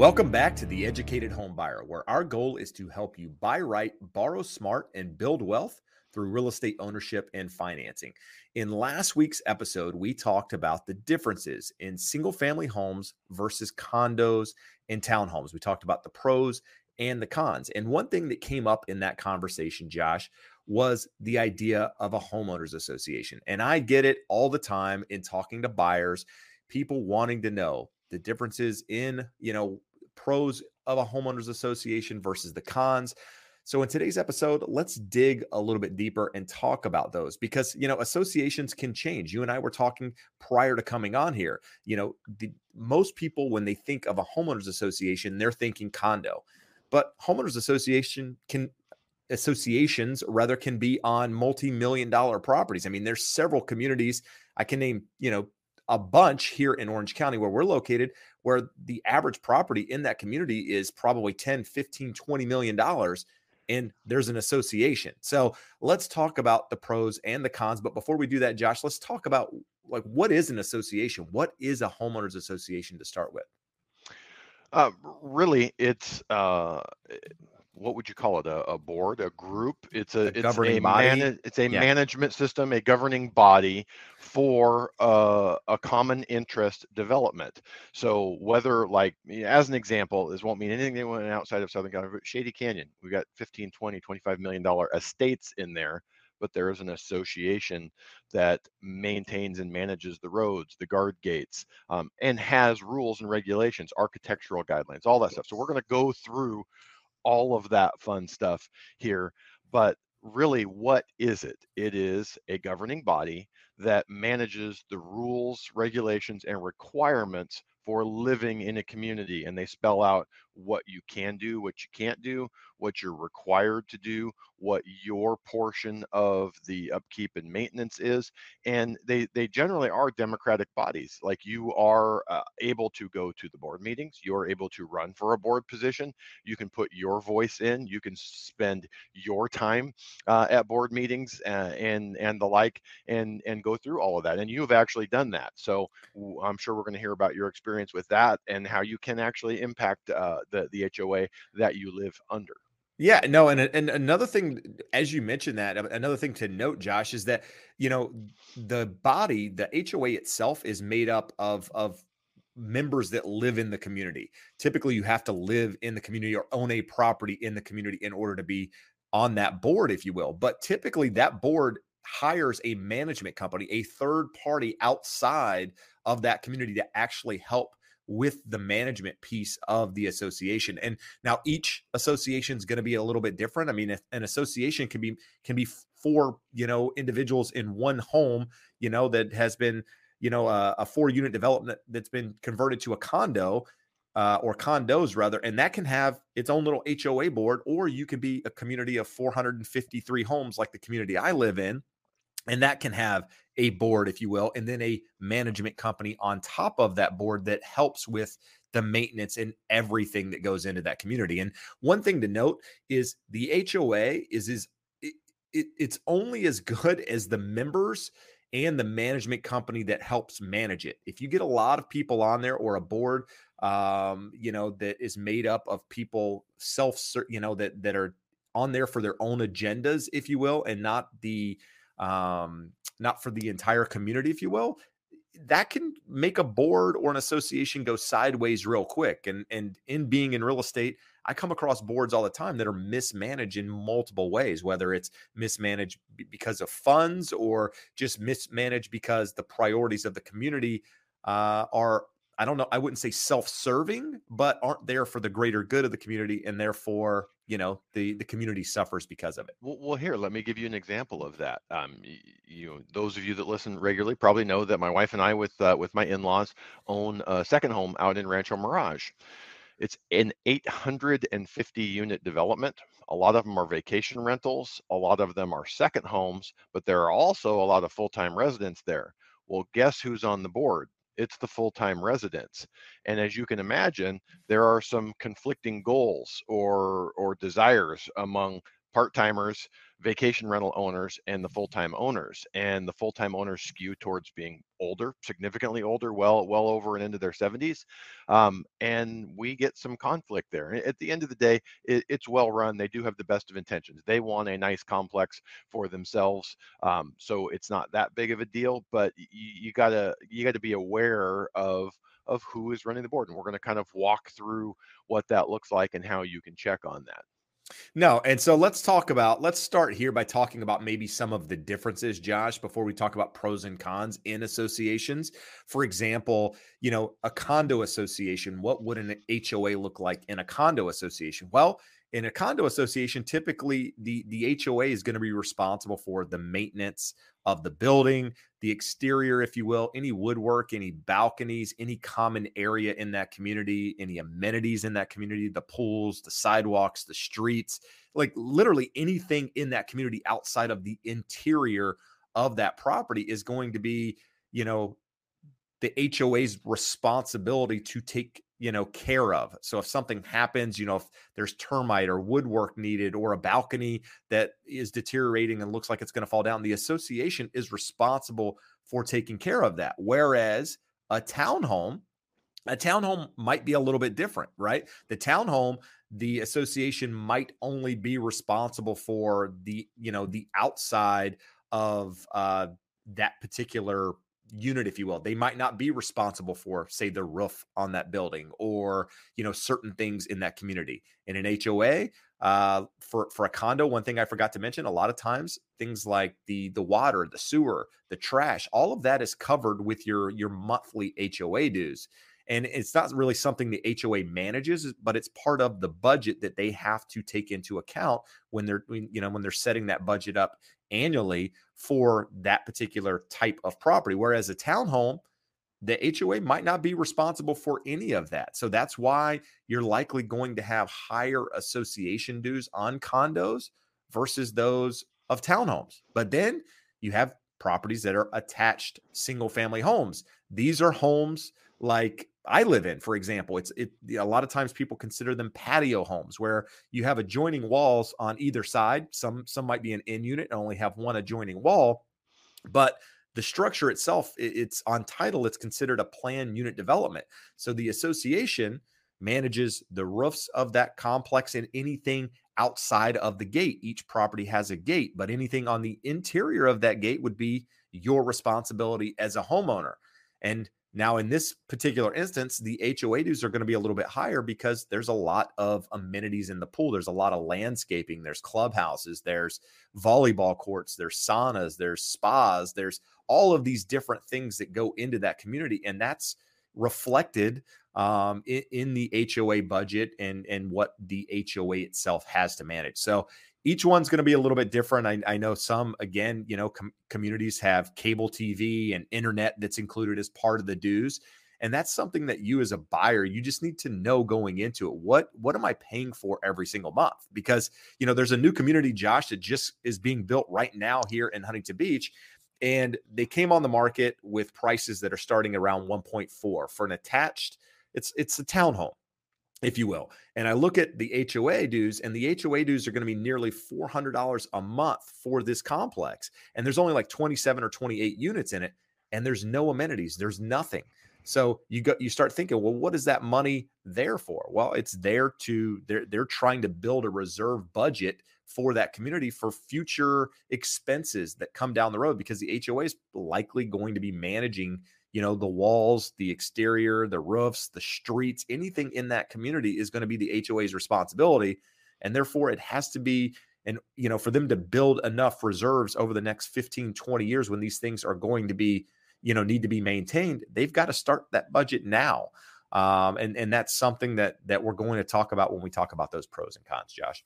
Welcome back to The Educated Homebuyer, where our goal is to help you buy right, borrow smart, and build wealth through real estate ownership and financing. In last week's episode, we talked about the differences in single family homes versus condos and townhomes. We talked about the pros and the cons. And one thing that came up in that conversation, Josh, was the idea of a homeowners association. And I get it all the time in talking to buyers, people wanting to know the differences in, you know, pros of a homeowners association versus the cons. So in today's episode, let's dig a little bit deeper and talk about those because you know associations can change. You and I were talking prior to coming on here. You know, the, most people when they think of a homeowners association, they're thinking condo. But homeowners association can associations rather can be on multi-million dollar properties. I mean, there's several communities I can name, you know, a bunch here in Orange County where we're located where the average property in that community is probably 10, 15, 20 million dollars and there's an association. So let's talk about the pros and the cons. But before we do that, Josh, let's talk about like what is an association? What is a homeowners association to start with? Uh, really, it's uh, what would you call it? A, a board, a group? It's a, a it's a man, it's a yeah. management system, a governing body for uh, a common interest development. So whether like as an example, this won't mean anything anyone outside of Southern California, Shady Canyon, we've got 15, 20, 25 million dollar estates in there but there is an association that maintains and manages the roads, the guard gates, um, and has rules and regulations, architectural guidelines, all that stuff. So we're going to go through all of that fun stuff here. But really, what is it? It is a governing body that manages the rules, regulations, and requirements for living in a community. And they spell out what you can do, what you can't do, what you're required to do, what your portion of the upkeep and maintenance is. And they, they generally are democratic bodies. Like you are uh, able to go to the board meetings, you're able to run for a board position, you can put your voice in, you can spend your time uh, at board meetings uh, and, and the like, and, and go through all of that. And you've actually done that. So I'm sure we're going to hear about your experience with that and how you can actually impact uh, the, the HOA that you live under. Yeah, no, and and another thing, as you mentioned that, another thing to note, Josh, is that you know the body, the HOA itself, is made up of of members that live in the community. Typically, you have to live in the community or own a property in the community in order to be on that board, if you will. But typically, that board hires a management company, a third party outside of that community to actually help with the management piece of the association. And now each association is going to be a little bit different. I mean, an association can be can be for you know individuals in one home, you know, that has been you know a, a four unit development that's been converted to a condo. Uh, or condos rather, and that can have its own little HOA board, or you can be a community of 453 homes like the community I live in, and that can have a board, if you will, and then a management company on top of that board that helps with the maintenance and everything that goes into that community. And one thing to note is the HOA is is it, it, it's only as good as the members and the management company that helps manage it. If you get a lot of people on there or a board, um, you know, that is made up of people self, you know, that that are on there for their own agendas, if you will, and not the um, not for the entire community, if you will, that can make a board or an association go sideways real quick. And and in being in real estate, I come across boards all the time that are mismanaged in multiple ways, whether it's mismanaged because of funds or just mismanaged because the priorities of the community uh, are I don't know, I wouldn't say self-serving, but aren't there for the greater good of the community and therefore, you know, the the community suffers because of it. Well, well here, let me give you an example of that. Um, you, you those of you that listen regularly probably know that my wife and I with uh, with my in-laws own a second home out in Rancho Mirage It's an 850 unit development. A lot of them are vacation rentals, a lot of them are second homes, but there are also a lot of full time residents there. Well, guess who's on the board? It's the full time residents. And as you can imagine, mm. there are some conflicting goals or, or desires among part timers vacation rental owners and the full-time owners and the full-time owners skew towards being older significantly older well well over and into their 70s um, and we get some conflict there at the end of the day it, it's well run they do have the best of intentions they want a nice complex for themselves um, so it's not that big of a deal but you, you gotta you gotta be aware of of who is running the board and we're going to kind of walk through what that looks like and how you can check on that no, and so let's talk about let's start here by talking about maybe some of the differences, Josh, before we talk about pros and cons in associations. For example, you know, a condo association, what would an HOA look like in a condo association? Well, in a condo association, typically the the HOA is going to be responsible for the maintenance of the building, the exterior, if you will, any woodwork, any balconies, any common area in that community, any amenities in that community, the pools, the sidewalks, the streets, like literally anything in that community outside of the interior of that property is going to be, you know, the HOA's responsibility to take you know care of. So if something happens you know if there's termite or woodwork needed or a balcony that is deteriorating and looks like it's going to fall down the association is responsible for taking care of that. Whereas a townhome a townhome might be a little bit different right? The townhome the association might only be responsible for the you know the outside of uh that particular unit if you will they might not be responsible for say the roof on that building or you know certain things in that community. In an hoa uh, for for a condo one thing i forgot to mention a lot of times things like the the water the sewer the trash all of that is covered with your your monthly hoa dues. And it's not really something the HOA manages, but it's part of the budget that they have to take into account when they're you know when they're setting that budget up annually for that particular type of property. Whereas a townhome, the HOA might not be responsible for any of that. So that's why you're likely going to have higher association dues on condos versus those of townhomes. But then you have properties that are attached single family homes. These are homes like I live in, for example. It's it a lot of times people consider them patio homes where you have adjoining walls on either side. Some some might be an in unit and only have one adjoining wall, but the structure itself it's on title it's considered a planned unit development. So the association manages the roofs of that complex and anything outside of the gate. Each property has a gate, but anything on the interior of that gate would be your responsibility as a homeowner. And now, in this particular instance, the HOA dues are going to be a little bit higher because there's a lot of amenities in the pool. There's a lot of landscaping, there's clubhouses, there's volleyball courts, there's saunas, there's spas, there's all of these different things that go into that community. And that's reflected um, in, in the HOA budget and, and what the HOA itself has to manage. So, each one's going to be a little bit different. I, I know some, again, you know, com- communities have cable TV and internet that's included as part of the dues. And that's something that you as a buyer, you just need to know going into it. What what am I paying for every single month? Because you know, there's a new community, Josh, that just is being built right now here in Huntington Beach. And they came on the market with prices that are starting around 1.4 for an attached, it's it's a townhome if you will. And I look at the HOA dues, and the HOA dues are going to be nearly $400 a month for this complex. And there's only like 27 or 28 units in it, and there's no amenities, there's nothing. So you go, you start thinking, well, what is that money there for? Well, it's there to they're they're trying to build a reserve budget for that community for future expenses that come down the road because the HOA is likely going to be managing you know the walls the exterior the roofs the streets anything in that community is going to be the hoa's responsibility and therefore it has to be and you know for them to build enough reserves over the next 15 20 years when these things are going to be you know need to be maintained they've got to start that budget now um, and and that's something that that we're going to talk about when we talk about those pros and cons josh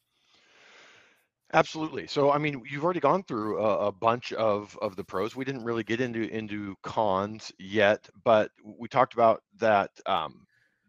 Absolutely. So, I mean, you've already gone through a, a, bunch of of the pros. We didn't really get into into cons yet, but we talked about that um,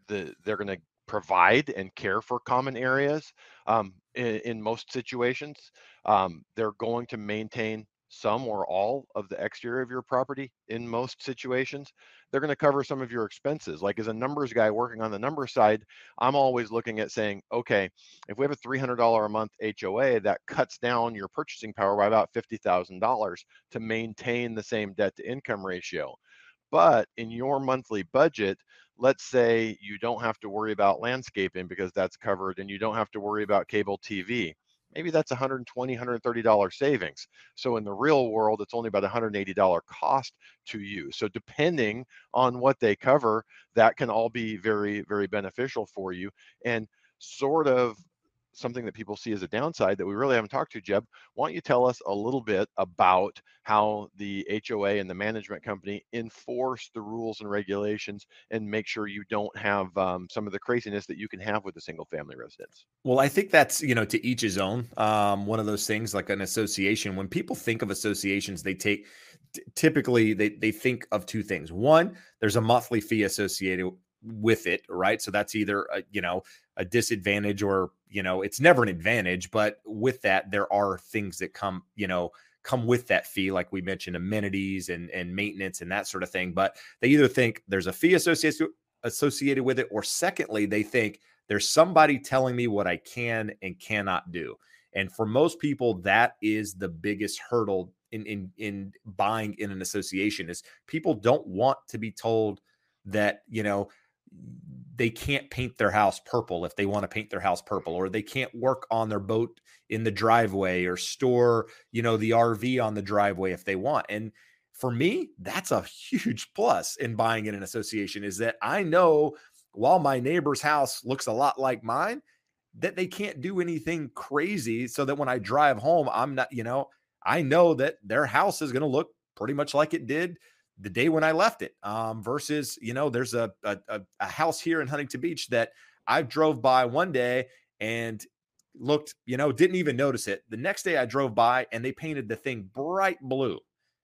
the they're going to provide and care for common areas um, in, in, most situations. Um, they're going to maintain some or all of the exterior of your property in most situations. They're going to cover some of your expenses. Like as a numbers guy working on the number side, I'm always looking at saying, okay, if we have a $300 a month HOA, that cuts down your purchasing power by about $50,000 to maintain the same debt to income ratio. But in your monthly budget, let's say you don't have to worry about landscaping because that's covered and you don't have to worry about cable TV maybe that's 120 130 dollar savings. So in the real world it's only about 180 dollar cost to you. So depending on what they cover that can all be very very beneficial for you and sort of something that people see as a downside that we really haven't talked to, Jeb. Why don't you tell us a little bit about how the HOA and the management company enforce the rules and regulations and make sure you don't have um, some of the craziness that you can have with a single family residence? Well, I think that's, you know, to each his own. Um, one of those things like an association, when people think of associations, they take typically they, they think of two things. One, there's a monthly fee associated with it, right? So that's either a, you know a disadvantage or you know it's never an advantage, but with that there are things that come you know come with that fee, like we mentioned, amenities and and maintenance and that sort of thing. But they either think there's a fee associated associated with it, or secondly, they think there's somebody telling me what I can and cannot do. And for most people, that is the biggest hurdle in in in buying in an association is people don't want to be told that you know they can't paint their house purple if they want to paint their house purple or they can't work on their boat in the driveway or store you know the rv on the driveway if they want. And for me that's a huge plus in buying in an association is that i know while my neighbor's house looks a lot like mine that they can't do anything crazy so that when i drive home i'm not you know i know that their house is going to look pretty much like it did the day when I left it. Um, versus, you know, there's a, a a house here in Huntington Beach that I drove by one day and looked, you know, didn't even notice it. The next day I drove by and they painted the thing bright blue.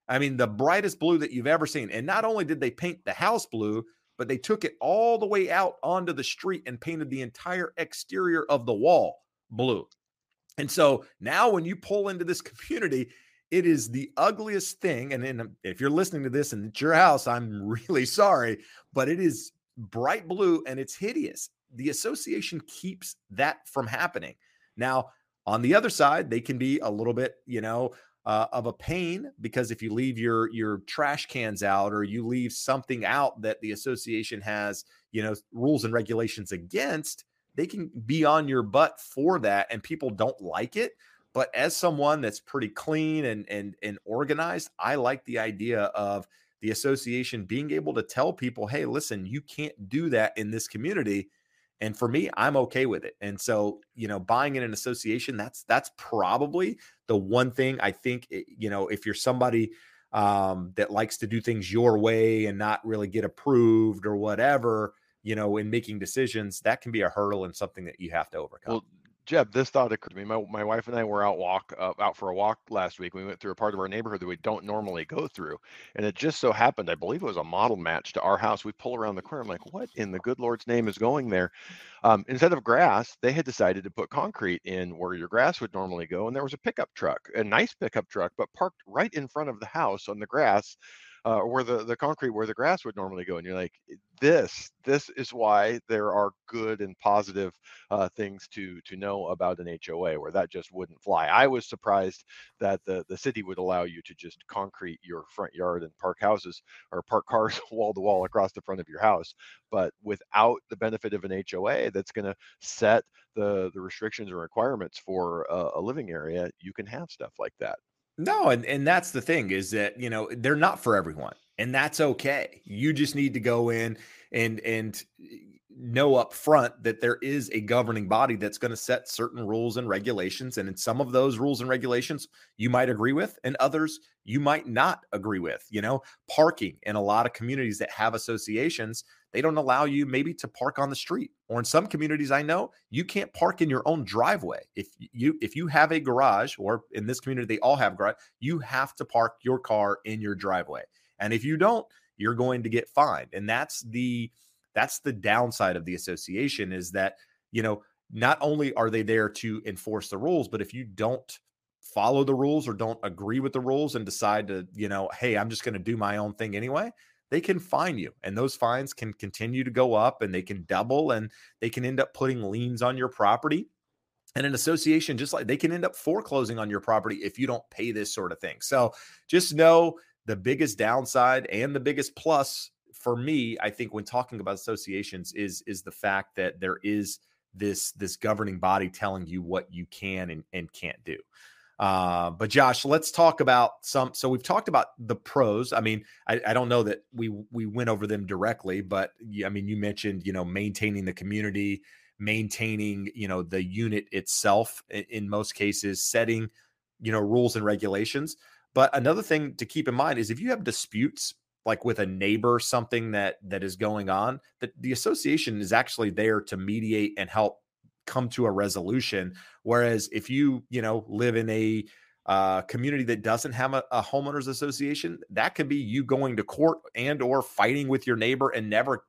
I mean, the brightest blue that you've ever seen. And not only did they paint the house blue, but they took it all the way out onto the street and painted the entire exterior of the wall blue. And so now when you pull into this community, it is the ugliest thing. And then if you're listening to this and it's your house, I'm really sorry, but it is bright blue and it's hideous. The association keeps that from happening. Now, on the other side, they can be a little bit, you know, uh, of a pain because if you leave your your trash cans out or you leave something out that the association has, you know, rules and regulations against, they can be on your butt for that, and people don't like it. But as someone that's pretty clean and and and organized, I like the idea of the association being able to tell people, "Hey, listen, you can't do that in this community." And for me, I'm okay with it. And so, you know, buying in an association, that's that's probably the one thing I think, eh, you know, if you're somebody um, that likes to do things your way and not really get approved or whatever, you know, in making decisions, that can be a hurdle and something that you have to overcome. Well, Jeb, this thought occurred to me. My, my wife and I were out walk uh, out for a walk last week. We went through a part of our neighborhood that we don't normally go through, and it just so happened. I believe it was a model match to our house. We pull around the corner. I'm like, what in the good Lord's name is going there? Um, instead of grass, they had decided to put concrete in where your grass would normally go, and there was a pickup truck, a nice pickup truck, but parked right in front of the house on the grass uh, where the, the concrete where the grass would normally go and you're like this this is why there are good and positive uh, things to to know about an HOA where that just wouldn't fly. I was surprised that the the city would allow you to just concrete your front yard and park houses or park cars wall to wall across the front of your house but without the benefit of an HOA that's going to set the the restrictions and requirements for a, a living area you can have stuff like that no, and and that's the thing is that, you know, they're not for everyone. And that's okay. You just need to go in and and know up front that there is a governing body that's going to set certain rules and regulations and in some of those rules and regulations you might agree with and others you might not agree with you know parking in a lot of communities that have associations they don't allow you maybe to park on the street or in some communities i know you can't park in your own driveway. If you if you have a garage or in this community they all have garage you have to park your car in your driveway. And if you don't you're going to get fined. And that's the that's the downside of the association is that, you know, not only are they there to enforce the rules, but if you don't follow the rules or don't agree with the rules and decide to, you know, hey, I'm just going to do my own thing anyway, they can fine you. And those fines can continue to go up and they can double and they can end up putting liens on your property. And an association, just like they can end up foreclosing on your property if you don't pay this sort of thing. So just know the biggest downside and the biggest plus for me, I think when talking about associations is is the fact that there is this this governing body telling you what you can and, and can't do. Uh, but Josh, let's talk about some. So we've talked about the pros. I mean, I, I, don't know that we we went over them directly, but I mean, you mentioned you know maintaining the community, maintaining you know the unit itself in, in most cases, setting you know rules and regulations. But another thing to keep in mind is if you have disputes like with a neighbor something that that is going on that the association is actually there to mediate and help come to a resolution. Whereas if you you know live in a uh, community that doesn't have a, a, homeowners association that could be you going to court and or fighting with your neighbor and never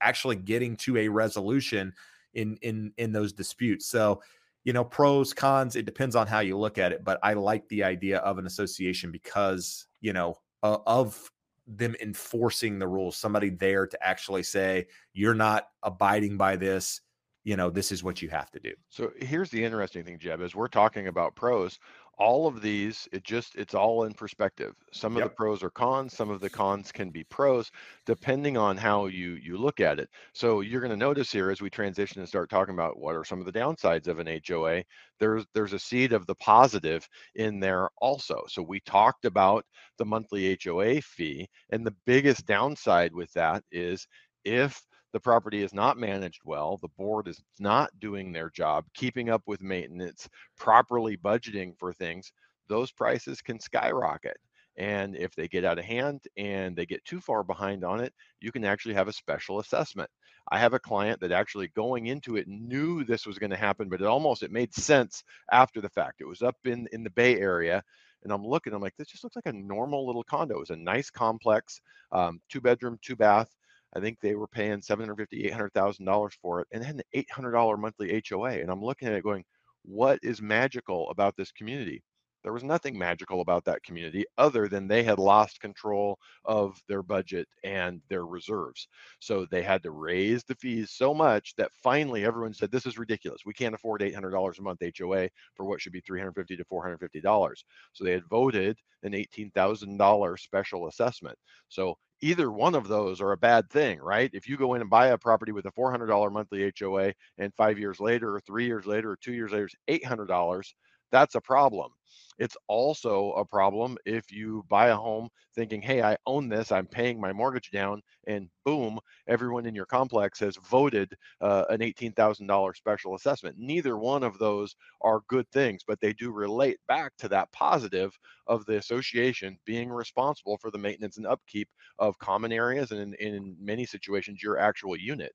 actually getting to a resolution in in in those disputes. So you know pros cons it depends on how you look at it but i like the idea of an association because you know uh, of them enforcing the rules, somebody there to actually say, you're not abiding by this. You know, this is what you have to do. So here's the interesting thing, Jeb, is we're talking about pros all of these it just it's all in perspective some of yep. the pros are cons some of the cons can be pros depending on how you you look at it so you're going to notice here as we transition and start talking about what are some of the downsides of an hoa there's there's a seed of the positive in there also so we talked about the monthly hoa fee and the biggest downside with that is if the property is not managed well, the board is not doing their job, keeping up with maintenance, properly budgeting for things, those prices can skyrocket. And if they get out of hand and they get too far behind on it, you can actually have a special assessment. I have a client that actually going into it knew this was going to happen, but it almost it made sense after the fact. It was up in in the Bay Area, and I'm looking. I'm like, this just looks like a normal little condo. It was a nice complex, um, two bedroom, two bath. I think they were paying seven hundred fifty, eight hundred thousand dollars for it, and then the eight hundred dollar monthly HOA. And I'm looking at it going, what is magical about this community? There was nothing magical about that community other than they had lost control of their budget and their reserves. So they had to raise the fees so much that finally everyone said, This is ridiculous. We can't afford $800 a month HOA for what should be 350 to $450. So they had voted an $18,000 special assessment. So either one of those are a bad thing, right? If you go in and buy a property with a $400 monthly HOA and five years later, or three years later, or two years later, it's $800, that's a problem. It's also a problem if you buy a home thinking, hey, I own this, I'm paying my mortgage down, and boom, everyone in your complex has voted uh, an $18,000 special assessment. Neither one of those are good things, but they do relate back to that positive of the association being responsible for the maintenance and upkeep of common areas and in, in many situations, your actual unit.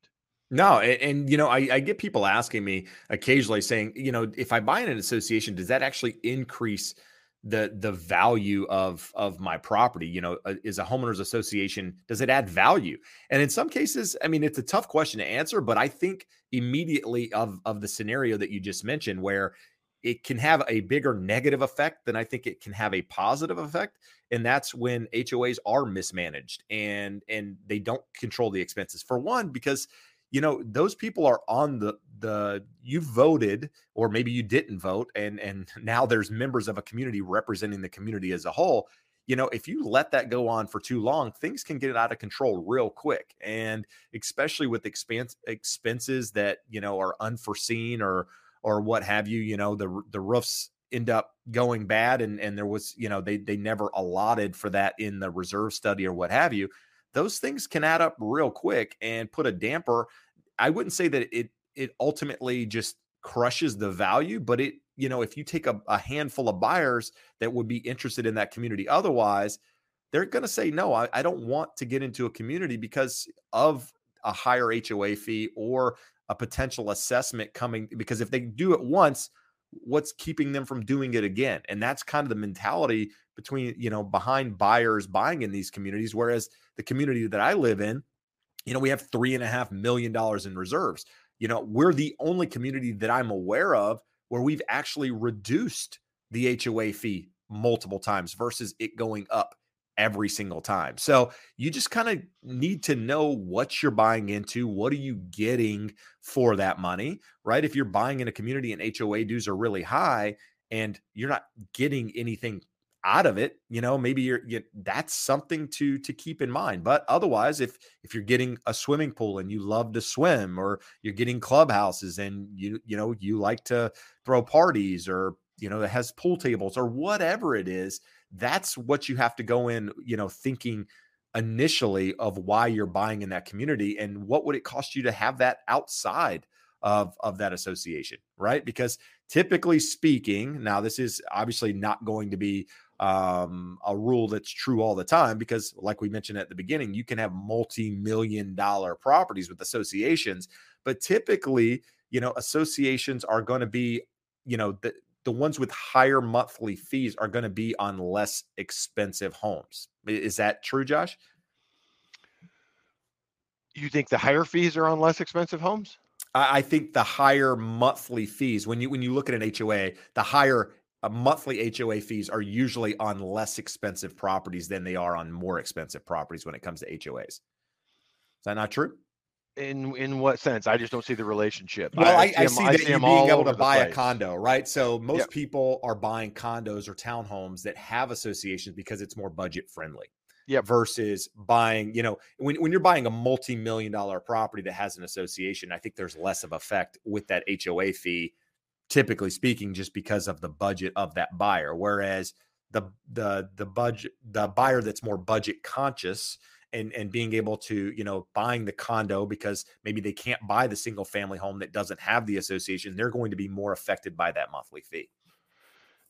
No, and, and, you know, I, I get people asking me occasionally saying, you know, if I buy in an association, does that actually increase the the value of of my property? You know, uh, is a homeowners association does it add value? And in some cases, I mean, it's a tough question to answer, but I think immediately of of the scenario that you just mentioned, where it can have a bigger negative effect than I think it can have a positive effect, and that's when HOAs are mismanaged and and they don't control the expenses. For one, because you know those people are on the the you voted or maybe you didn't vote and and now there's members of a community representing the community as a whole you know if you let that go on for too long things can get out of control real quick and especially with expense expenses that you know are unforeseen or or what have you you know the the roofs end up going bad and and there was you know they they never allotted for that in the reserve study or what have you those things can add up real quick and put a damper. I wouldn't say that it it ultimately just crushes the value, but it you know if you take a, a handful of buyers that would be interested in that community, otherwise they're going to say no. I, I don't want to get into a community because of a higher HOA fee or a potential assessment coming. Because if they do it once, what's keeping them from doing it again? And that's kind of the mentality between you know behind buyers buying in these communities. Whereas the community that I live in, you know, we have three and a half million dollars in reserves. You know, we're the only community that I'm aware of where we've actually reduced the HOA fee multiple times versus it going up every single time. So you just kind of need to know what you're buying into. What are you getting for that money, right? If you're buying in a community and HOA dues are really high and you're not getting anything out of it you know maybe you're you, that's something to to keep in mind but otherwise if if you're getting a swimming pool and you love to swim or you're getting clubhouses and you you know you like to throw parties or you know that has pool tables or whatever it is that's what you have to go in you know thinking initially of why you're buying in that community and what would it cost you to have that outside of of that association right? Because typically speaking now this is obviously not going to be um, a rule that's true all the time because, like we mentioned at the beginning, you can have multi million dollar properties with associations, but typically, you know, associations are going to be, you know, the, the ones with higher monthly fees are going to be on less expensive homes. Is that true, Josh? You think the higher fees are on less expensive homes? I think the higher monthly fees, when you when you look at an HOA, the higher monthly HOA fees are usually on less expensive properties than they are on more expensive properties when it comes to HOAs. Is that not true? In in what sense? I just don't see the relationship. Well, I, I, I see, that see you being able to buy a condo, right? So most yep. people are buying condos or townhomes that have associations because it's more budget friendly. Yeah. Versus buying, you know, when, when you're buying a multi-million dollar property that has an association, I think there's less of effect with that HOA fee typically speaking, just because of the budget of that buyer. Whereas the the the budget the buyer that's more budget conscious and and being able to you know buying the condo because maybe they can't buy the single family home that doesn't have the association they're going to be more affected by that monthly fee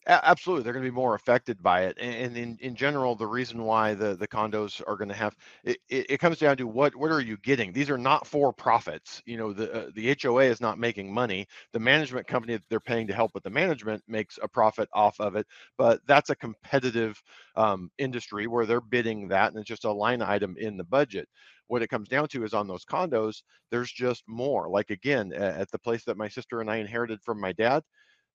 absolutely they're going to be more affected by it and in, in general the reason why the, the condos are going to have it, it, comes down to what what are you getting? These are not for profits you know the uh, the hoa is not making money. The management company that they're paying to help with the management makes a profit off of it but that's a competitive um, industry where they're bidding that and it's just a line item in the budget. What it comes down to is on those condos there's just more. Like again at the place that my sister and i inherited from my dad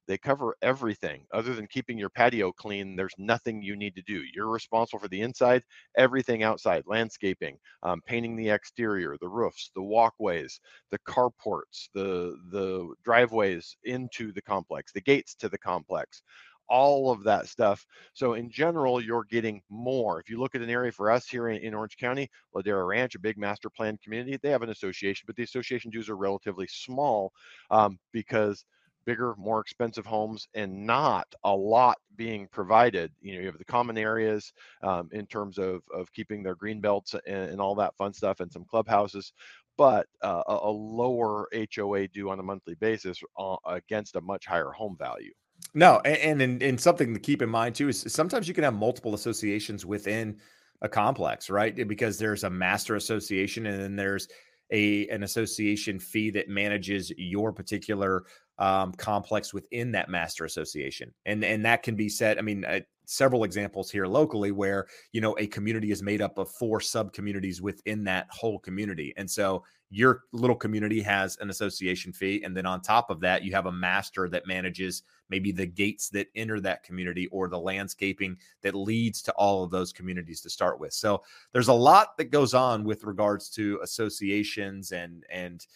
they cover everything other than keeping your patio clean. There's nothing you need to do. You're responsible for the inside, everything outside, landscaping, um, painting the exterior, the roofs, the walkways, the carports, the the driveways into the complex, the gates to the complex all of that stuff. So in general, you're getting more. If you look at an area for us here in, in, Orange County, Ladera Ranch, a big master plan community, they have an association, but the association dues are relatively small um, because bigger, more expensive homes and not a lot being provided. You know, you have the common areas um, in terms of, of keeping their green belts and, and all that fun stuff and some clubhouses, but uh, a, a, lower HOA due on a monthly basis uh, against a much higher home value. No, and, and and something to keep in mind too is sometimes you can have multiple associations within a complex, right? Because there's a master association and then there's a an association fee that manages your particular um, complex within that master association, and and that can be set. I mean, uh, several examples here locally where you know a community is made up of four sub communities within that whole community, and so your little community has an association fee, and then on top of that, you have a master that manages maybe the gates that enter that community or the landscaping that leads to all of those communities to start with. So there's a lot that goes on with regards to associations and and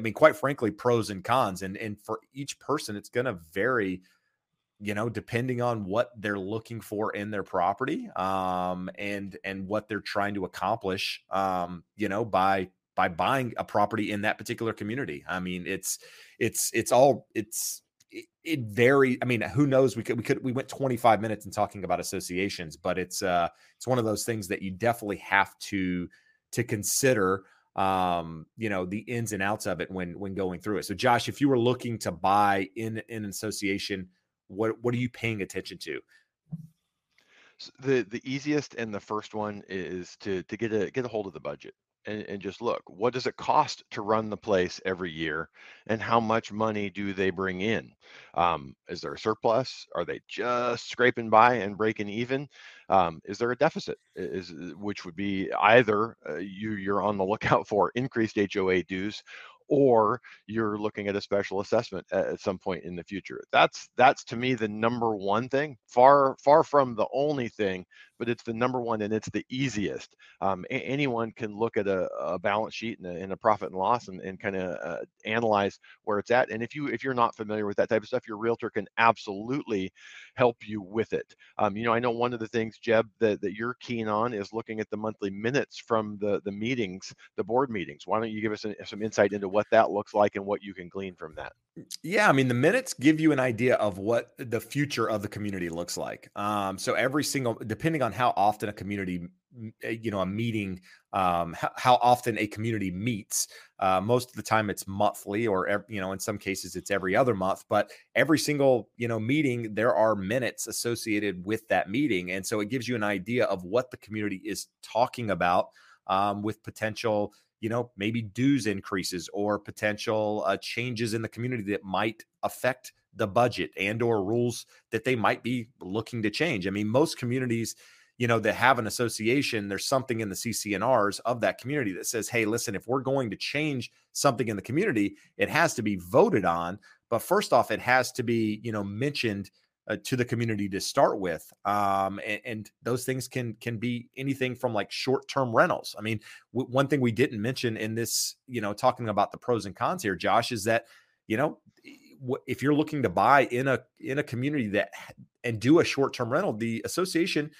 I mean, quite frankly, pros and cons. And and for each person, it's going to vary, you know, depending on what they're looking for in their property, um, and and what they're trying to accomplish, um, you know, by by buying a property in that particular community. I mean, it's it's it's all it's it, very i mean who knows we could we could we went 25 minutes in talking about associations but it's uh it's one of those things that you definitely have to to consider um, you know, the ins and outs of it when when going through it. So, Josh, if you were looking to buy in an association, what what are you paying attention to? the the easiest and the first one is to to get a get a hold of the budget and, and just look what does it cost to run the place every year and how much money do they bring in um, is there a surplus are they just scraping by and breaking even um, is there a deficit is which would be either uh, you you're on the lookout for increased hoa dues or you're looking at a special assessment at, some point in the future. That's that's to me the number one thing. Far far from the only thing, but it's the number one and it's the easiest. Um, a- anyone can look at a, a balance sheet and a, and a, profit and loss and, and kind of uh, analyze where it's at. And if you if you're not familiar with that type of stuff, your realtor can absolutely help you with it. Um, you know, I know one of the things, Jeb, that, that you're keen on is looking at the monthly minutes from the the meetings, the board meetings. Why don't you give us an, some insight into what that looks like and what you can glean from that. Yeah, I mean the minutes give you an idea of what the future of the community looks like. Um, so every single, depending on how often a community, eh, you know, a meeting, um, how, how, often a community meets. Uh, most of the time it's monthly, or you know, in some cases it's every other month. But every single you know meeting, there are minutes associated with that meeting, and so it gives you an idea of what the community is talking about um, with potential you know, maybe dues increases or potential uh, changes in the community that might affect the budget and or rules that they might be looking to change. I mean, most communities, you know, that have an association, there's something in the CC&Rs of that community that says, "Hey, listen, if we're going to change something in the community, it has to be voted on, but first off, it has to be, you know, mentioned uh, to the community to start with. Um, and, and, those things can can be anything from like short-term rentals. I mean w- one thing we didn't mention in this you know talking about the pros and cons here josh is that you know if you're looking to buy in a in a community that and do a short-term rental the association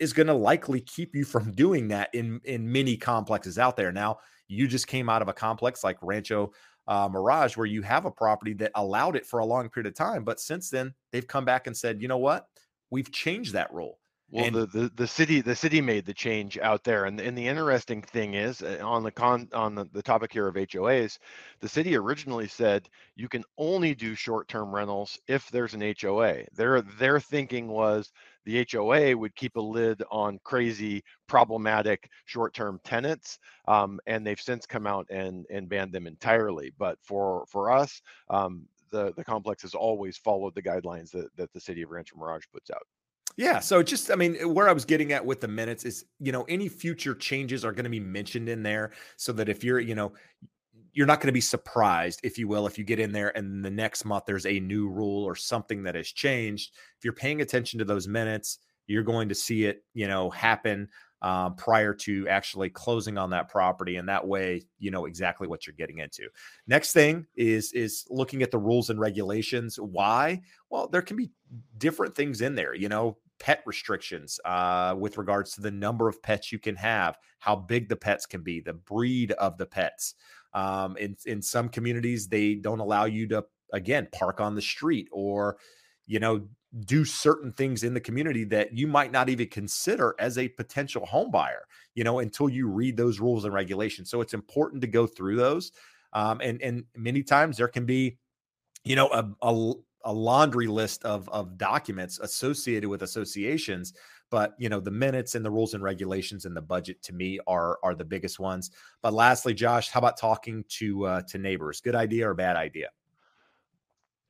is going to likely keep you from doing that in in many complexes out there now you just came out of a complex like rancho uh, Mirage, where you have a property that allowed it for a long period of time. But since then, they've come back and said, you know what? We've changed that rule. Well, and, the, the the city the city made the change out there, and and the interesting thing is uh, on the con on the, the topic here of HOAs, the city originally said you can only do short term rentals if there's an HOA. Their their thinking was the HOA would keep a lid on crazy problematic short term tenants, um, and they've since come out and and banned them entirely. But for for us, um, the the complex has always followed the guidelines that that the city of Rancho Mirage puts out. Yeah. So just, I mean, where I was getting at with the minutes is, you know, any future changes are going to be mentioned in there so that if you're, you know, you're not going to be surprised, if you will, if you get in there and the next month there's a new rule or something that has changed. If you're paying attention to those minutes, you're going to see it, you know, happen um, prior to actually closing on that property and that way you know exactly what you're getting into. Next thing is is looking at the rules and regulations. Why? Well there can be different things in there you know pet restrictions uh, with regards to the number of pets you can have how big the pets can be the breed of the pets um, in in some communities they don't allow you to again park on the street or you know do certain things in the community that you might not even consider as a potential home buyer, you know, until you read those rules and regulations. So it's important to go through those. Um, and and many times there can be, you know, a, a, a laundry list of of documents associated with associations, but you know the minutes and the rules and regulations and the budget to me are are the biggest ones. But lastly, Josh, how about talking to uh, to neighbors? Good idea or bad idea?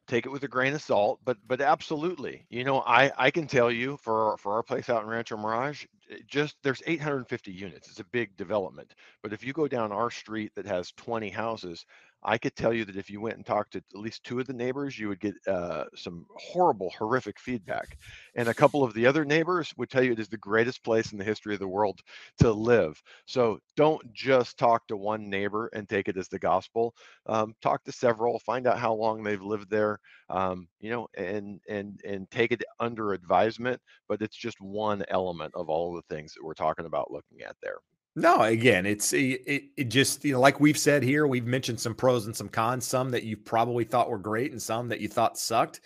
take it with a grain of salt, but but absolutely, you know, I I can tell you for for our place out in Rancho Mirage, just there's 850 units. It's a big development, but if you go down our street that has 20 houses, I could tell you that if you went and talked to at least two of the neighbors, you would get uh, some horrible, horrific feedback. And a couple of the other neighbors would tell you it is the greatest place in the history of the world to live. So don't just talk to one neighbor and take it as the gospel. Um, talk to several, find out how long they've lived there, um, you know, and and and take it under advisement. But it's just one element of all of the things that we're talking about looking at there. No, again, it's it, it just you know like we've said here, we've mentioned some pros and some cons, some that you probably thought were great and some that you thought sucked.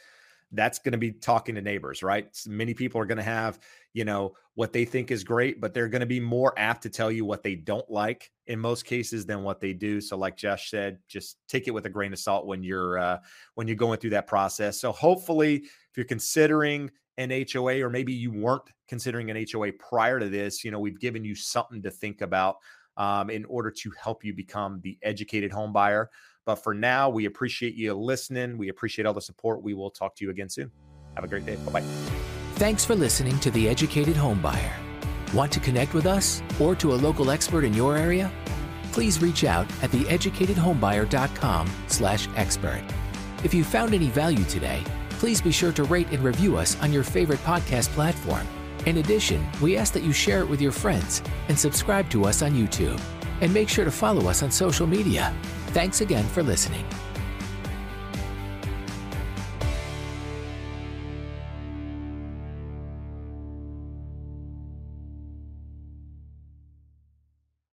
That's going to be talking to neighbors, right? Many people are going to have, you know, what they think is great, but they're going to be more apt to tell you what they don't like in most cases than what they do. So, like Josh said, just take it with a grain of salt when you're uh, when you're going through that process. So, hopefully, if you're considering an HOA, or maybe you weren't considering an HOA prior to this, you know, we've given you something to think about um, in order to help you become the educated home buyer. But for now, we appreciate you listening. We appreciate all the support. We will talk to you again soon. Have a great day. Bye bye. Thanks for listening to The Educated Homebuyer. Want to connect with us or to a local expert in your area? Please reach out at theeducatedhomebuyer.com slash expert. If you found any value today, please be sure to rate and review us on your favorite podcast platform. In addition, we ask that you share it with your friends and subscribe to us on YouTube. And make sure to follow us on social media. Thanks again for listening.